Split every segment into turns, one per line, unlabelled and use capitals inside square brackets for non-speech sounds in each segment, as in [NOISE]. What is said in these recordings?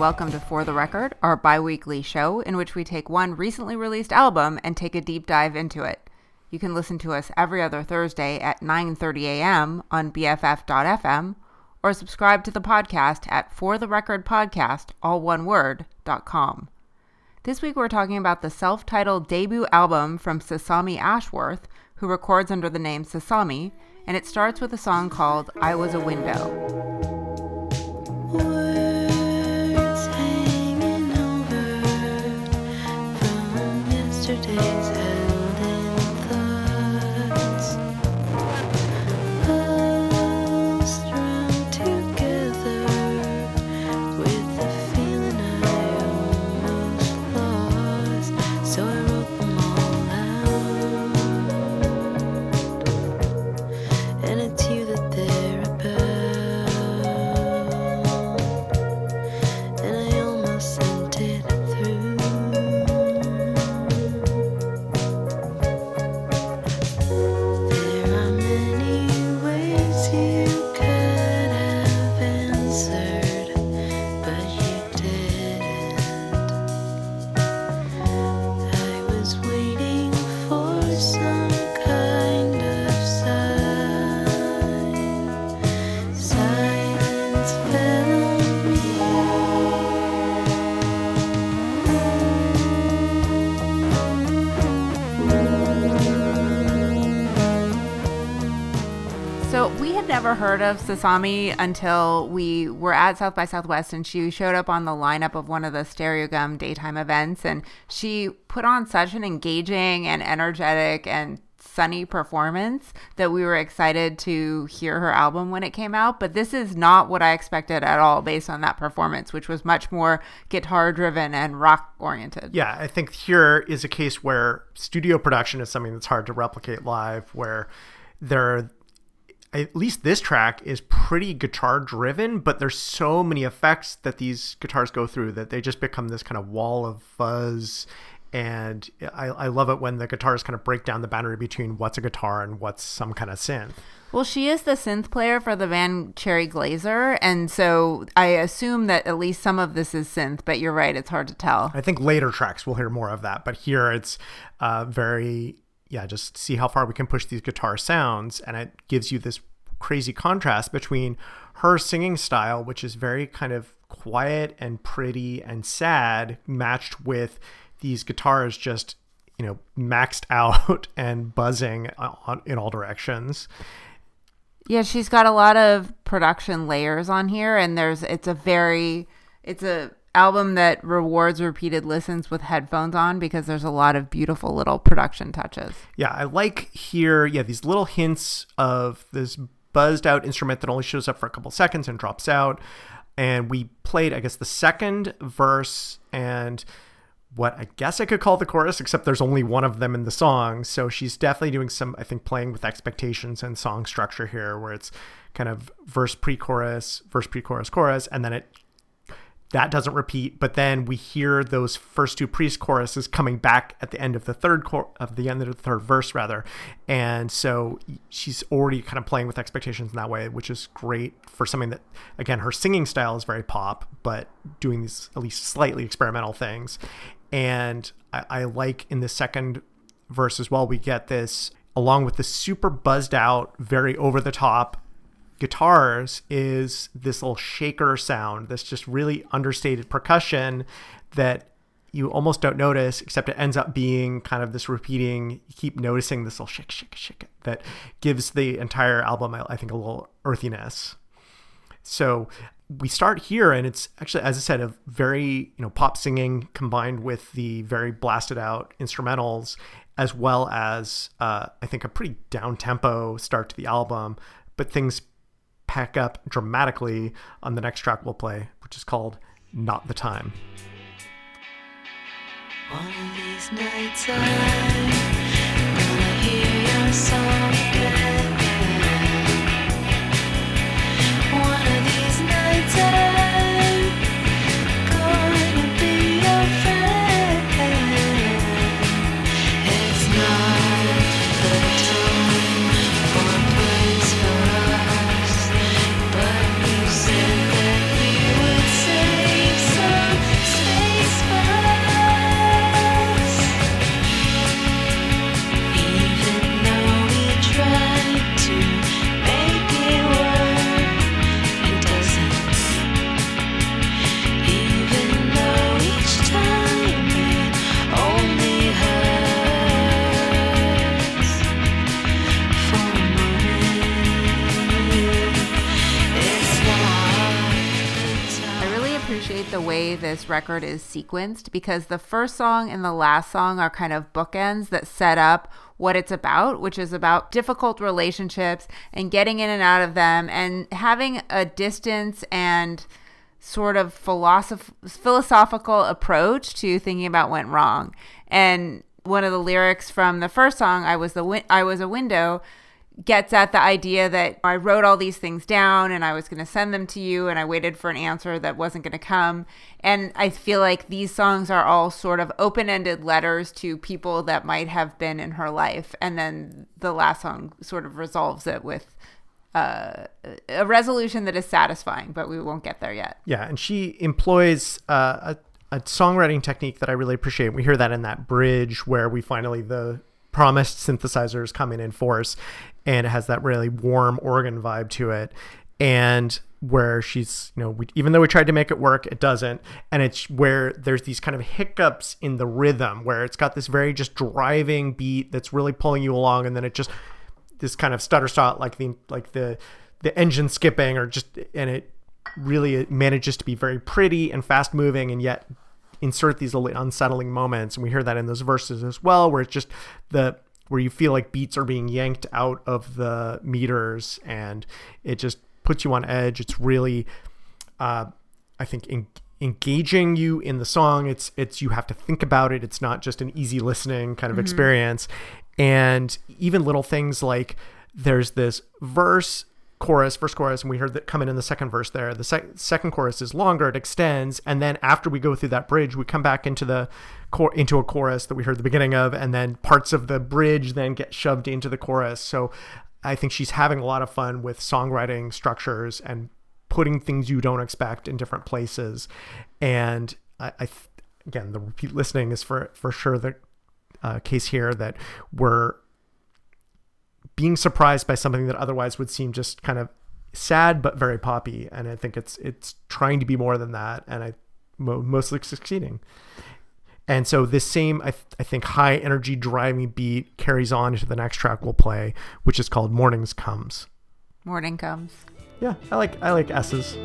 welcome to For the Record, our bi weekly show in which we take one recently released album and take a deep dive into it. You can listen to us every other Thursday at 9:30 a.m. on BFF.fm or subscribe to the podcast at For the Record Podcast, all one word, dot .com. This week we're talking about the self-titled debut album from Sasami Ashworth, who records under the name Sasami, and it starts with a song called I Was a Window. Never heard of Sasami until we were at South by Southwest and she showed up on the lineup of one of the Stereogum daytime events and she put on such an engaging and energetic and sunny performance that we were excited to hear her album when it came out. But this is not what I expected at all based on that performance, which was much more guitar driven and rock oriented.
Yeah, I think here is a case where studio production is something that's hard to replicate live, where there are at least this track is pretty guitar driven, but there's so many effects that these guitars go through that they just become this kind of wall of fuzz. And I, I love it when the guitars kind of break down the boundary between what's a guitar and what's some kind of synth.
Well, she is the synth player for the band Cherry Glazerr, and so I assume that at least some of this is synth, but you're right, it's hard to tell.
I think later tracks we'll hear more of that, but here it's uh, very yeah, just see how far we can push these guitar sounds, and it gives you this crazy contrast between her singing style, which is very kind of quiet and pretty and sad, matched with these guitars just you know maxed [LAUGHS] out and buzzing in all directions.
Yeah, she's got a lot of production layers on here, and there's it's a very it's a album that rewards repeated listens with headphones on because there's a lot of beautiful little production touches.
Yeah, I like here, yeah, these little hints of this buzzed out instrument that only shows up for a couple seconds and drops out. And we played, I guess, the second verse and what I guess I could call the chorus, except there's only one of them in the song. So she's definitely doing some, I think, playing with expectations and song structure here, where it's kind of verse pre chorus, verse pre chorus, chorus, and then it that doesn't repeat but then we hear those first two pre choruses coming back at the end of the third chor- of the end of the third verse rather. And so she's already kind of playing with expectations in that way which is great for something that again her singing style is very pop but doing these at least slightly experimental things. And i, I like in the second verse as well we get this along with the super buzzed out very over the top guitars is this little shaker sound, this just really understated percussion that you almost don't notice, except it ends up being kind of this repeating, you keep noticing this little shake, shake, shake that gives the entire album, I think, a little earthiness. So we start here, and it's actually, as I said, a very you know pop singing combined with the very blasted out instrumentals, as well as uh, I think a pretty down tempo start to the album. But things pack up dramatically on the next track we'll play, which is called Not the Time.
Of these nights I'm gonna hear your song again.
This record is sequenced because the first song and the last song are kind of bookends that set up what it's about, which is about difficult relationships and getting in and out of them and having a distance and sort of philosoph- philosophical approach to thinking about what went wrong. And one of the lyrics from the first song, "I was the win- I was a window," gets at the idea that I wrote all these things down and I was going to send them to you and I waited for an answer that wasn't going to come. And I feel like these songs are all sort of open-ended letters to people that might have been in her life and then the last song sort of resolves it with uh, a resolution that is satisfying, but we won't get there yet.
Yeah, and she employs uh, a, a songwriting technique that I really appreciate. We hear that in that bridge where we finally the promised synthesizers come in in force, and it has that really warm organ vibe to it, and where she's you know we, even though we tried to make it work it doesn't. And it's where there's these kind of hiccups in the rhythm where it's got this very just driving beat that's really pulling you along. And then it just this kind of stutter stop like the like the the engine skipping or just and it really manages to be very pretty and fast moving and yet insert these little unsettling moments. And we hear that in those verses as well where it's just the where you feel like beats are being yanked out of the meters and it just puts you on edge. It's really uh, i think en- engaging you in the song. It's it's you have to think about it. It's not just an easy listening kind of experience. And even little things like there's this verse chorus first chorus and we heard that come in in the second verse there. The sec- second chorus is longer it extends and then after we go through that bridge we come back into the chor- into a chorus that we heard the beginning of and then parts of the bridge then get shoved into the chorus. So i think she's having a lot of fun with songwriting structures and putting things you don't expect in different places. And i, I again the repeat listening is for for sure the uh, case here that we're being surprised by something that otherwise would seem just kind of sad but very poppy and i think it's it's trying to be more than that and i mostly succeeding. And so this same I, th- I think high energy driving beat carries on into the next track we'll play which is called mornings comes.
Morning comes.
yeah i like i like s's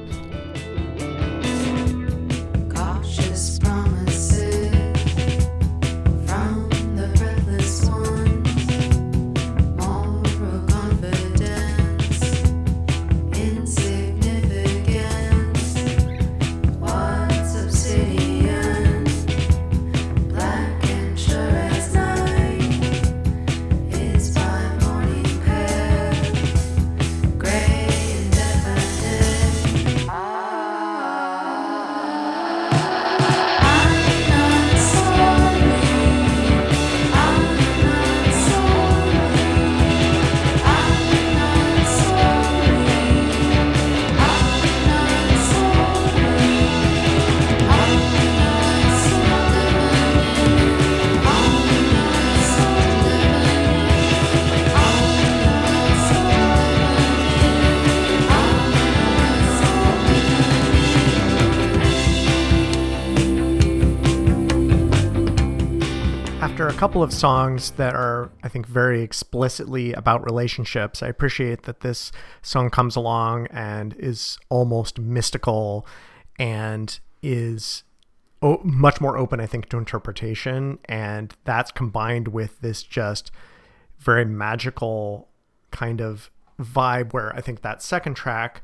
couple of songs that are, I think, very explicitly about relationships, I appreciate that this song comes along and is almost mystical and is o- much more open, I think, to interpretation. And that's combined with this just very magical kind of vibe where I think that second track,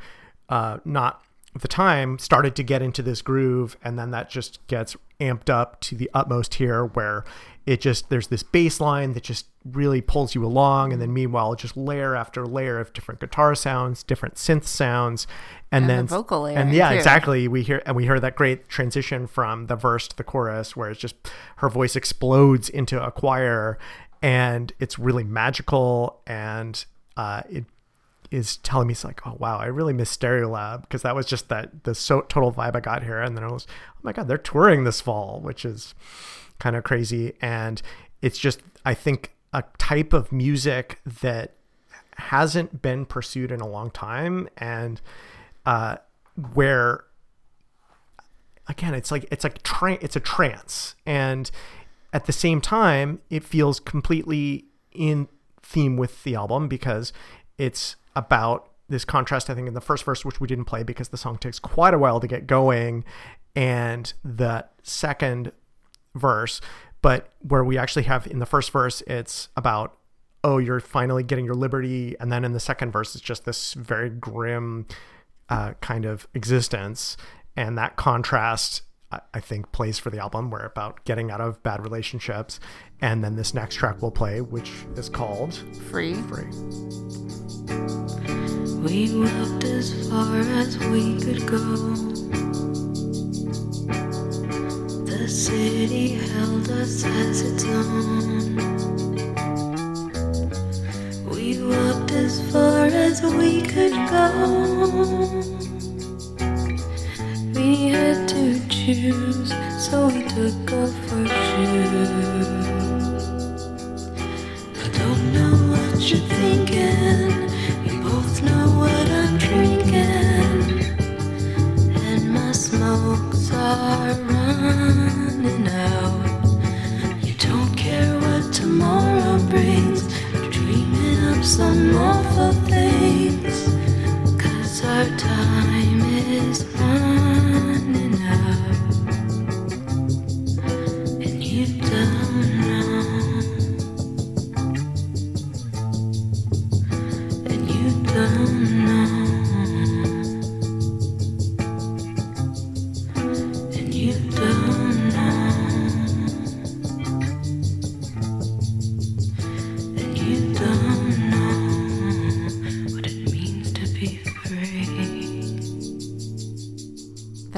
uh, not at the time, started to get into this groove, and then that just gets amped up to the utmost here, where it just there's this bass line that just really pulls you along, and then meanwhile, just layer after layer of different guitar sounds, different synth sounds, and,
And the
then
vocal
and yeah,
too.
exactly. We hear and we hear that great transition from the verse to the chorus, where it's just her voice explodes into a choir, and it's really magical, and uh, it is telling me it's like, oh wow, I really miss Stereolab because that was just that the so total vibe I got here, and then I was, oh my god, they're touring this fall, which is kind of crazy, and it's just I think a type of music that hasn't been pursued in a long time, and uh, where again it's like it's like tra- it's a trance. And at the same time it feels completely in theme with the album because it's about this contrast i think in the first verse which we didn't play because the song takes quite a while to get going. And the second verse, but where we actually have in the first verse, it's about, oh, you're finally getting your liberty. And then in the second verse, it's just this very grim uh, kind of existence. And that contrast, I- I think, plays for the album. We're about getting out of bad relationships. And then this next track we'll play, which is called
Free.
Free.
We walked as far as we could go. The city held us as its own. We walked as far as we could go. We had to choose, so we took off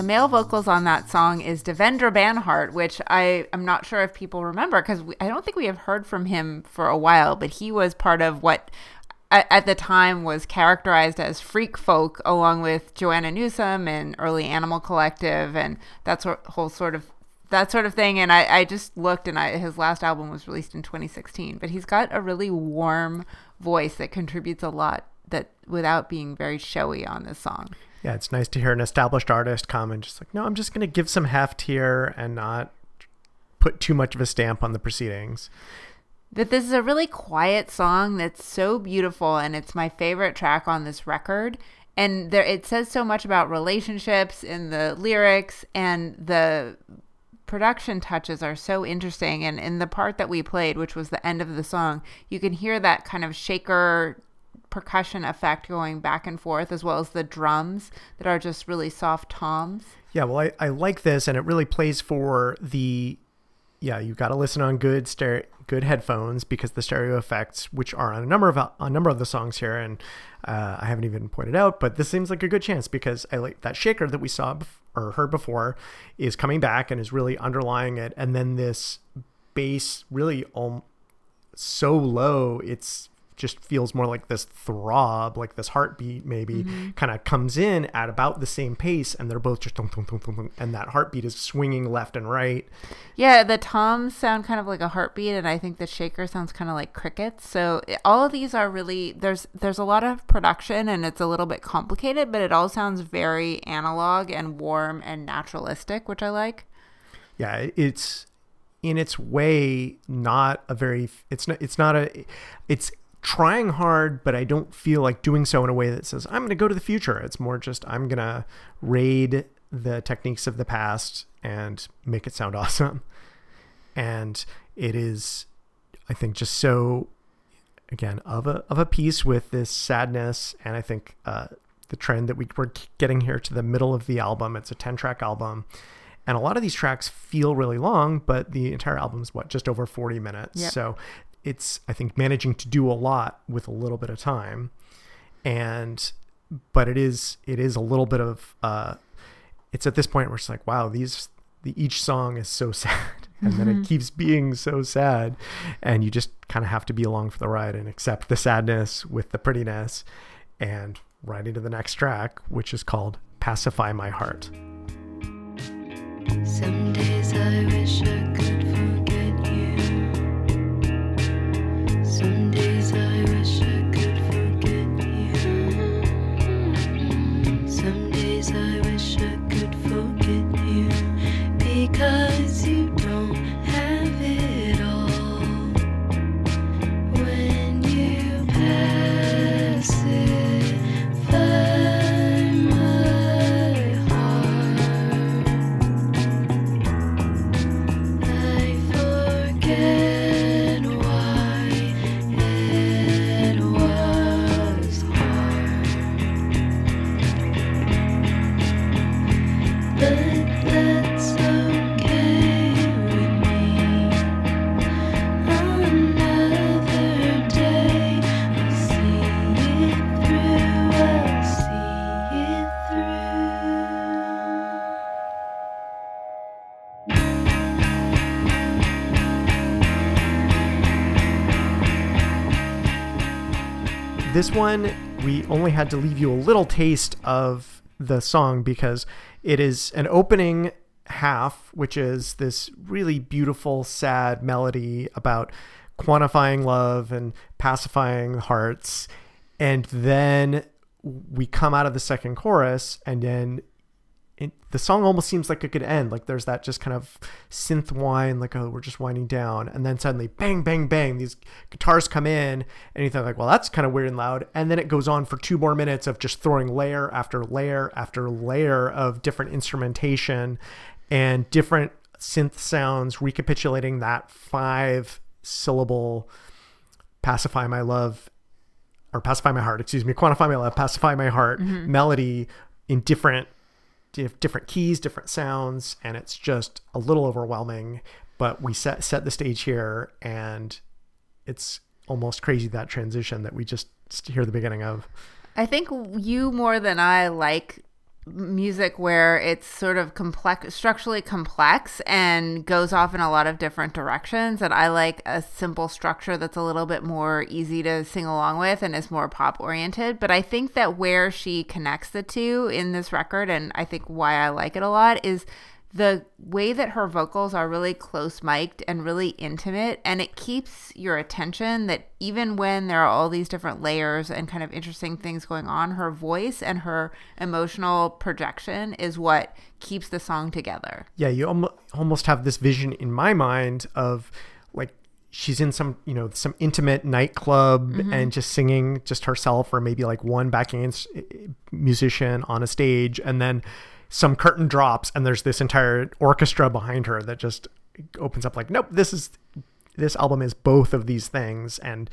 The male vocals on that song is Devendra Banhart, which I am not sure if people remember because I don't think we have heard from him for a while, but he was part of what at, the time was characterized as freak folk along with Joanna Newsom and early Animal Collective and that sort whole sort of that sort of thing. And I, I just looked and I, his last album was released in 2016, but he's got a really warm voice that contributes a lot that without being very showy on this song.
Yeah, it's nice to hear an established artist come and just like, no, I'm just going to give some heft here and not put too much of a stamp on the proceedings.
that this is a really quiet song that's so beautiful and it's my favorite track on this record and there it says so much about relationships in the lyrics and the production touches are so interesting and in the part that we played which was the end of the song you can hear that kind of shaker percussion effect going back and forth as well as the drums that are just really soft toms
Yeah, well, I, I like this, and it really plays for the. Yeah, you got to listen on good stereo, good headphones because the stereo effects, which are on a number of a number of the songs here, and uh, I haven't even pointed out, but this seems like a good chance because I like that shaker that we saw bef- or heard before is coming back and is really underlying it, and then this bass really um, so low it's just feels more like this throb, like this heartbeat maybe mm-hmm. kind of comes in at about the same pace, and they're both just dun, dun, dun, and that heartbeat is swinging left and right.
Yeah, the toms sound kind of like a heartbeat, and I think the shaker sounds kind of like crickets. So eh, all of these are really there's there's a lot of production, and it's a little bit complicated, but it all sounds very analog and warm and naturalistic, which I like.
Yeah, it's in its way not a very. It's not. It's not a. It's trying hard, but I don't feel like doing so in a way that says I'm going to go to the future. It's more just I'm going to raid the techniques of the past and make it sound [LAUGHS] awesome. And it is, I think, just so again of a of a piece with this sadness, and I think uh, the trend that we, we're getting here to the middle of the album. It's a ten track album. And a lot of these tracks feel really long, but the entire album is what, just over 40 minutes.
Yep.
So it's, I think, managing to do a lot with a little bit of time. And, but it is, it is a little bit of, uh, it's at this point where it's like, wow, these, the, each song is so [LAUGHS] sad. And then it keeps being so sad. And you just kind of have to be along for the ride and accept the sadness with the prettiness and right into the next track, which is called Pacify My Heart.
Some days I wish I
this one, we only had to leave you a little taste of the song because it is an opening half, which is this really beautiful, sad melody about quantifying love and pacifying hearts. And then we come out of the second chorus, and then it, the song almost seems like it could end. Like there's that just kind of synth whine, like, oh, we're just winding down. And then suddenly, bang, bang, bang, these guitars come in, and you think, like, well, that's kind of weird and loud. And then it goes on for two more minutes of just throwing layer after layer after layer of different instrumentation and different synth sounds, recapitulating that five syllable pacify my love or pacify my heart, excuse me, quantify my love, pacify my heart mm-hmm. melody in different dif- different keys, different sounds, and it's just a little overwhelming. But we set set the stage here, and it's almost crazy that transition that we just hear the beginning of.
I think you more than I like music where it's sort of complex structurally complex and goes off in a lot of different directions. And I like a simple structure that's a little bit more easy to sing along with and is more pop oriented. But I think that where she connects the two in this record and I think why I like it a lot is the way that her vocals are really close mic'd and really intimate and it keeps your attention that even when there are all these different layers and kind of interesting things going on her voice and her emotional projection is what keeps the song together.
Yeah, you almo- almost have this vision in my mind of like she's in some, you know, some intimate nightclub mm-hmm. and just singing just herself or maybe like one backing musician on a stage and then some curtain drops and there's this entire orchestra behind her that just opens up like nope, this is this album is both of these things. And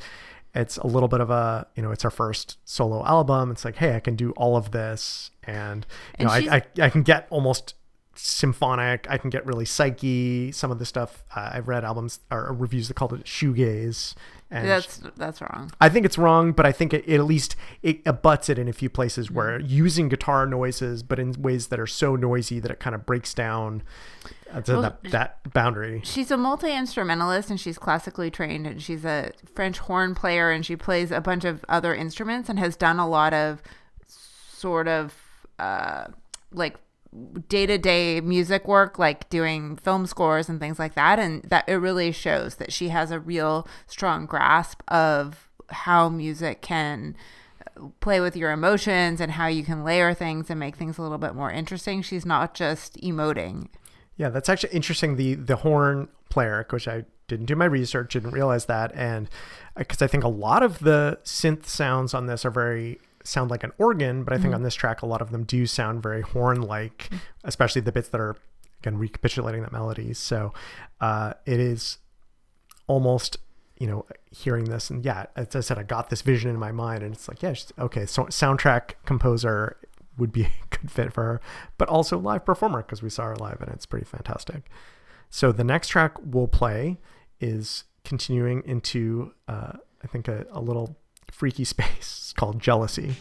it's a little bit of a you know it's our first solo album. It's like hey i can do all of this. And you
And
know I, I, I can get almost symphonic. I can get really psyche. Some of the stuff uh, i've read albums or reviews that called it shoegaze and
that's that's wrong
I think it's wrong, but I think it, it at least it abuts it in a few places where
Mm-hmm.
using guitar noises, but in ways that are so noisy that it kind of breaks down uh, to
Well,
that, that boundary.
she's a multi-instrumentalist and she's classically trained and she's a french horn player and she plays a bunch of other instruments and has done a lot of sort of uh, like day-to-day music work like doing film scores and things like that. And that it really shows that she has a real strong grasp of how music can uh, play with your emotions and how you can layer things and make things a little bit more interesting. She's not just emoting.
Yeah, that's actually interesting. The the horn player, which I didn't do my research, didn't realize that, and uh, because I think a lot of the synth sounds on this are very sound like an organ, but I think on this track a lot of them do sound very horn like, especially the bits that are again recapitulating that melody. So uh, it is almost you know hearing this and yeah as i said i got this vision in my mind and it's like yeah okay so soundtrack composer would be [LAUGHS] a good fit for her but also live performer because we saw her live and it's pretty fantastic. So the next track we'll play is continuing into uh, i think a, a little freaky space. Called jealousy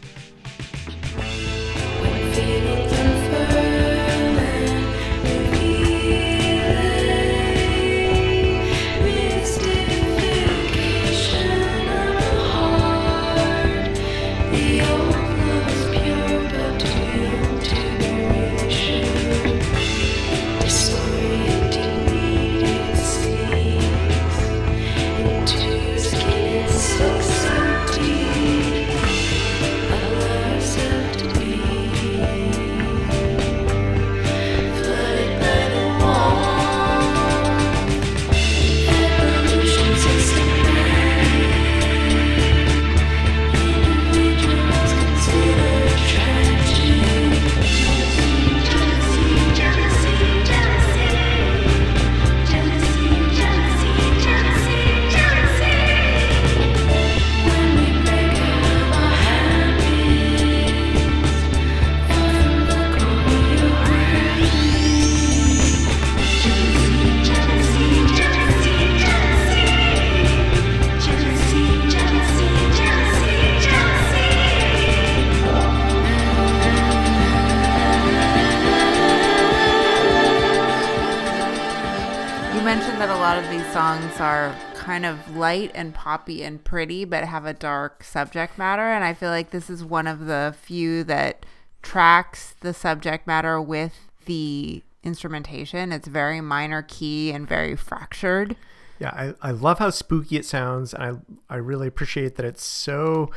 kind of light and poppy and pretty, but have a dark subject matter. And I feel like this is one of the few that tracks the subject matter with the instrumentation. It's very minor key and very fractured.
Yeah, I, I love how spooky it sounds, and I I really appreciate that it's so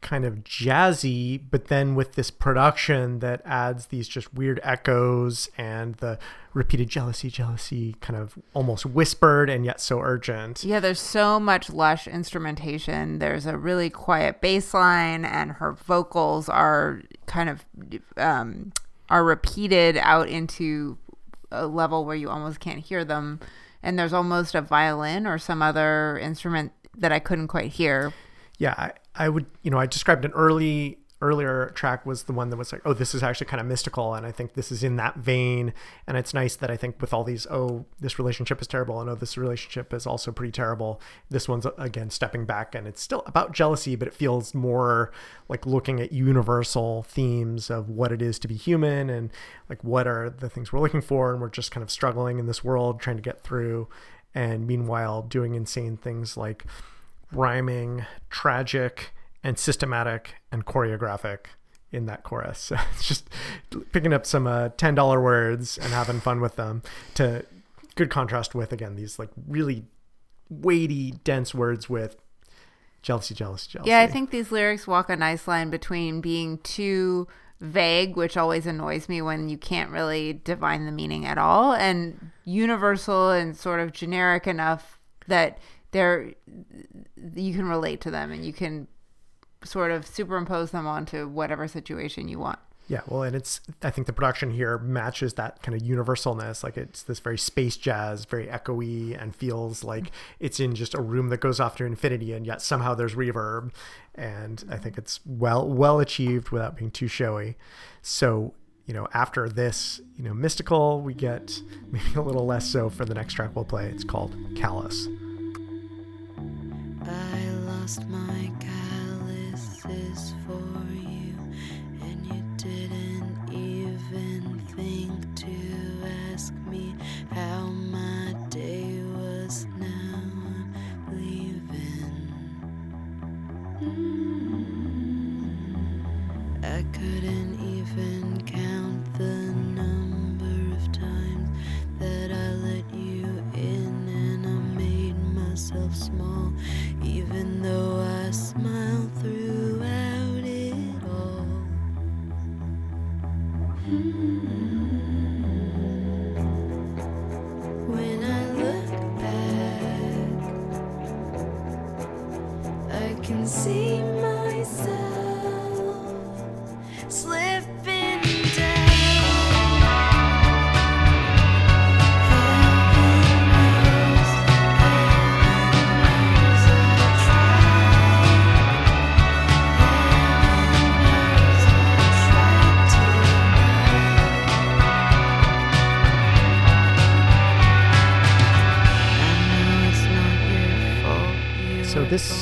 kind of jazzy, but then with this production that adds these just weird echoes and the repeated jealousy, jealousy, kind of almost whispered and yet so urgent.
Yeah, there's so much lush instrumentation. There's a really quiet bass line, and her vocals are kind of um, are repeated out into a level where you almost can't hear them. And there's almost a violin or some other instrument that I couldn't quite hear.
Yeah, I, I would, you know, I described an early earlier track was the one that was like, oh, this is actually kind of mystical, and I think this is in that vein. And it's nice that I think with all these, oh, this relationship is terrible, and oh, this relationship is also pretty terrible. This one's uh, again stepping back, and it's still about jealousy, but it feels more like looking at universal themes of what it is to be human, and like what are the things we're looking for, and we're just kind of struggling in this world, trying to get through, and meanwhile doing insane things like rhyming, tragic, and systematic and choreographic in that chorus. [LAUGHS] So it's just picking up some uh, ten dollar words and having fun with them. To good contrast with again these like really weighty, dense words with jealousy, jealousy, jealousy.
Yeah, I think these lyrics walk a nice line between being too vague, which always annoys me when you can't really divine the meaning at all, and universal and sort of generic enough that they're you can relate to them and you can sort of superimpose them onto whatever situation you want.
Yeah, well, and it's I think the production here matches that kind of universalness. Like it's this very space jazz, very echoey, and feels like it's in just a room that goes off to infinity, and yet somehow there's reverb. And I think it's well well achieved without being too showy. So you know, after this, you know, mystical, we get maybe a little less so for the next track we'll play. It's called Callous.
Lost my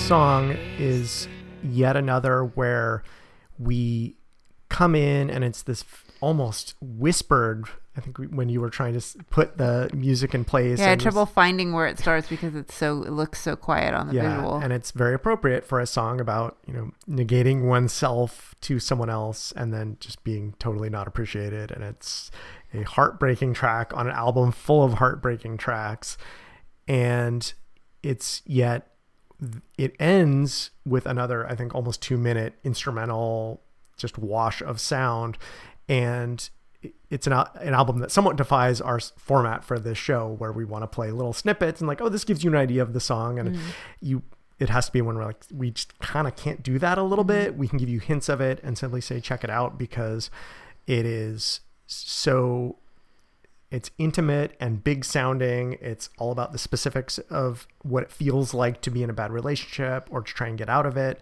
song is yet another where we come in and it's this almost whispered. I think when you were trying to put the music in place.
Yeah, I had trouble finding where it starts because it's so it looks so quiet on the
yeah,
visual.
and it's very appropriate for a song about you know negating oneself to someone else and then just being totally not appreciated. And it's a heartbreaking track on an album full of heartbreaking tracks, and it's yet it ends with another I think almost two minute instrumental just wash of sound. And it's an, an album that somewhat defies our format for this show where we want to play little snippets and like oh this gives you an idea of the song and mm. you it has to be one where like we just kind of can't do that a little mm-hmm. bit. We can give you hints of it and simply say check it out because it is so it's intimate and big sounding. It's all about the specifics of what it feels like to be in a bad relationship or to try and get out of it.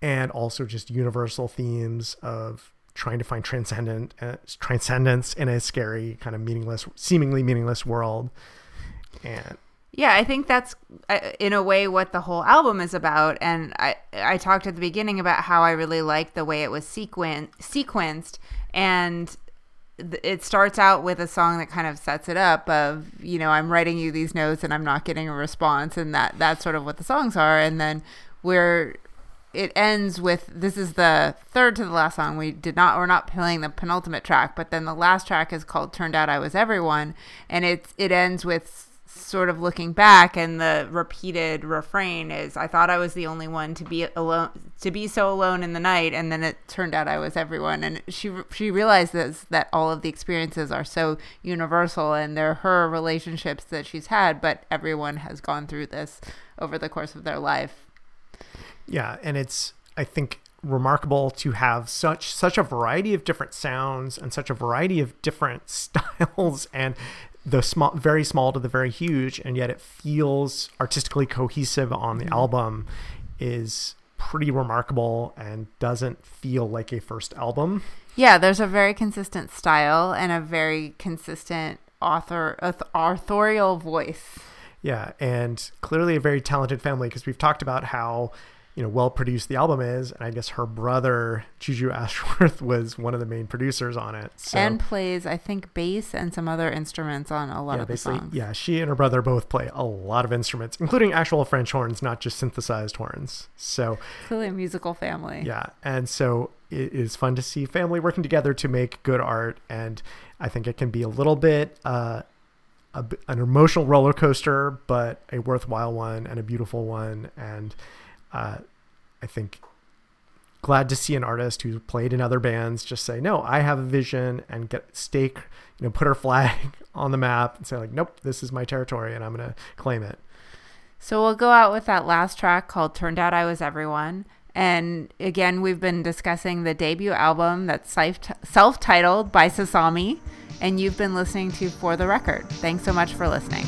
And also just universal themes of trying to find transcendent uh, transcendence in a scary kind of meaningless seemingly meaningless world. And
Yeah, I think that's uh, in a way what the whole album is about. And I I talked at the beginning about how I really liked the way it was sequen- sequenced and it starts out with a song that kind of sets it up of you know i'm writing you these notes and i'm not getting a response and that that's sort of what the songs are. And then we're it ends with this is the third to the last song. We did not we're not playing the penultimate track but then the last track is called turned out i was everyone. And it's it ends with sort of looking back and the repeated refrain is i thought i was the only one to be alone to be so alone in the night and then it turned out i was everyone and she she realizes that all of the experiences are so universal and they're her relationships that she's had but everyone has gone through this over the course of their life.
Yeah, and it's I think remarkable to have such such a variety of different sounds and such a variety of different [LAUGHS] styles and the small very small to the very huge and yet it feels artistically cohesive on the mm. album is pretty remarkable and doesn't feel like a first album.
Yeah, there's a very consistent style and a very consistent author authorial voice.
Yeah, and clearly a very talented family because we've talked about how you know well produced the album is, and I guess her brother Juju Ashworth [LAUGHS] was one of the main producers on it. So
and plays, I think, bass and some other instruments on a lot
yeah,
of the songs.
yeah, she and her brother both play a lot of instruments, including actual French horns, not just synthesized horns. So
Clearly a musical family.
yeah, and so it is fun to see family working together to make good art, and I think it can be a little bit. Uh, a, an emotional roller coaster, but a worthwhile one and a beautiful one. And uh, I think glad to see an artist who's played in other bands just say, "No, I have a vision," and get stake, you know, put her flag [LAUGHS] on the map and say, like, "Nope, this is my territory, and I'm gonna claim it."
So we'll go out with that last track called Turned Out I Was Everyone. And again, we've been discussing the debut album that's self titled by Sasami. And you've been listening to For the Record. Thanks so much for listening.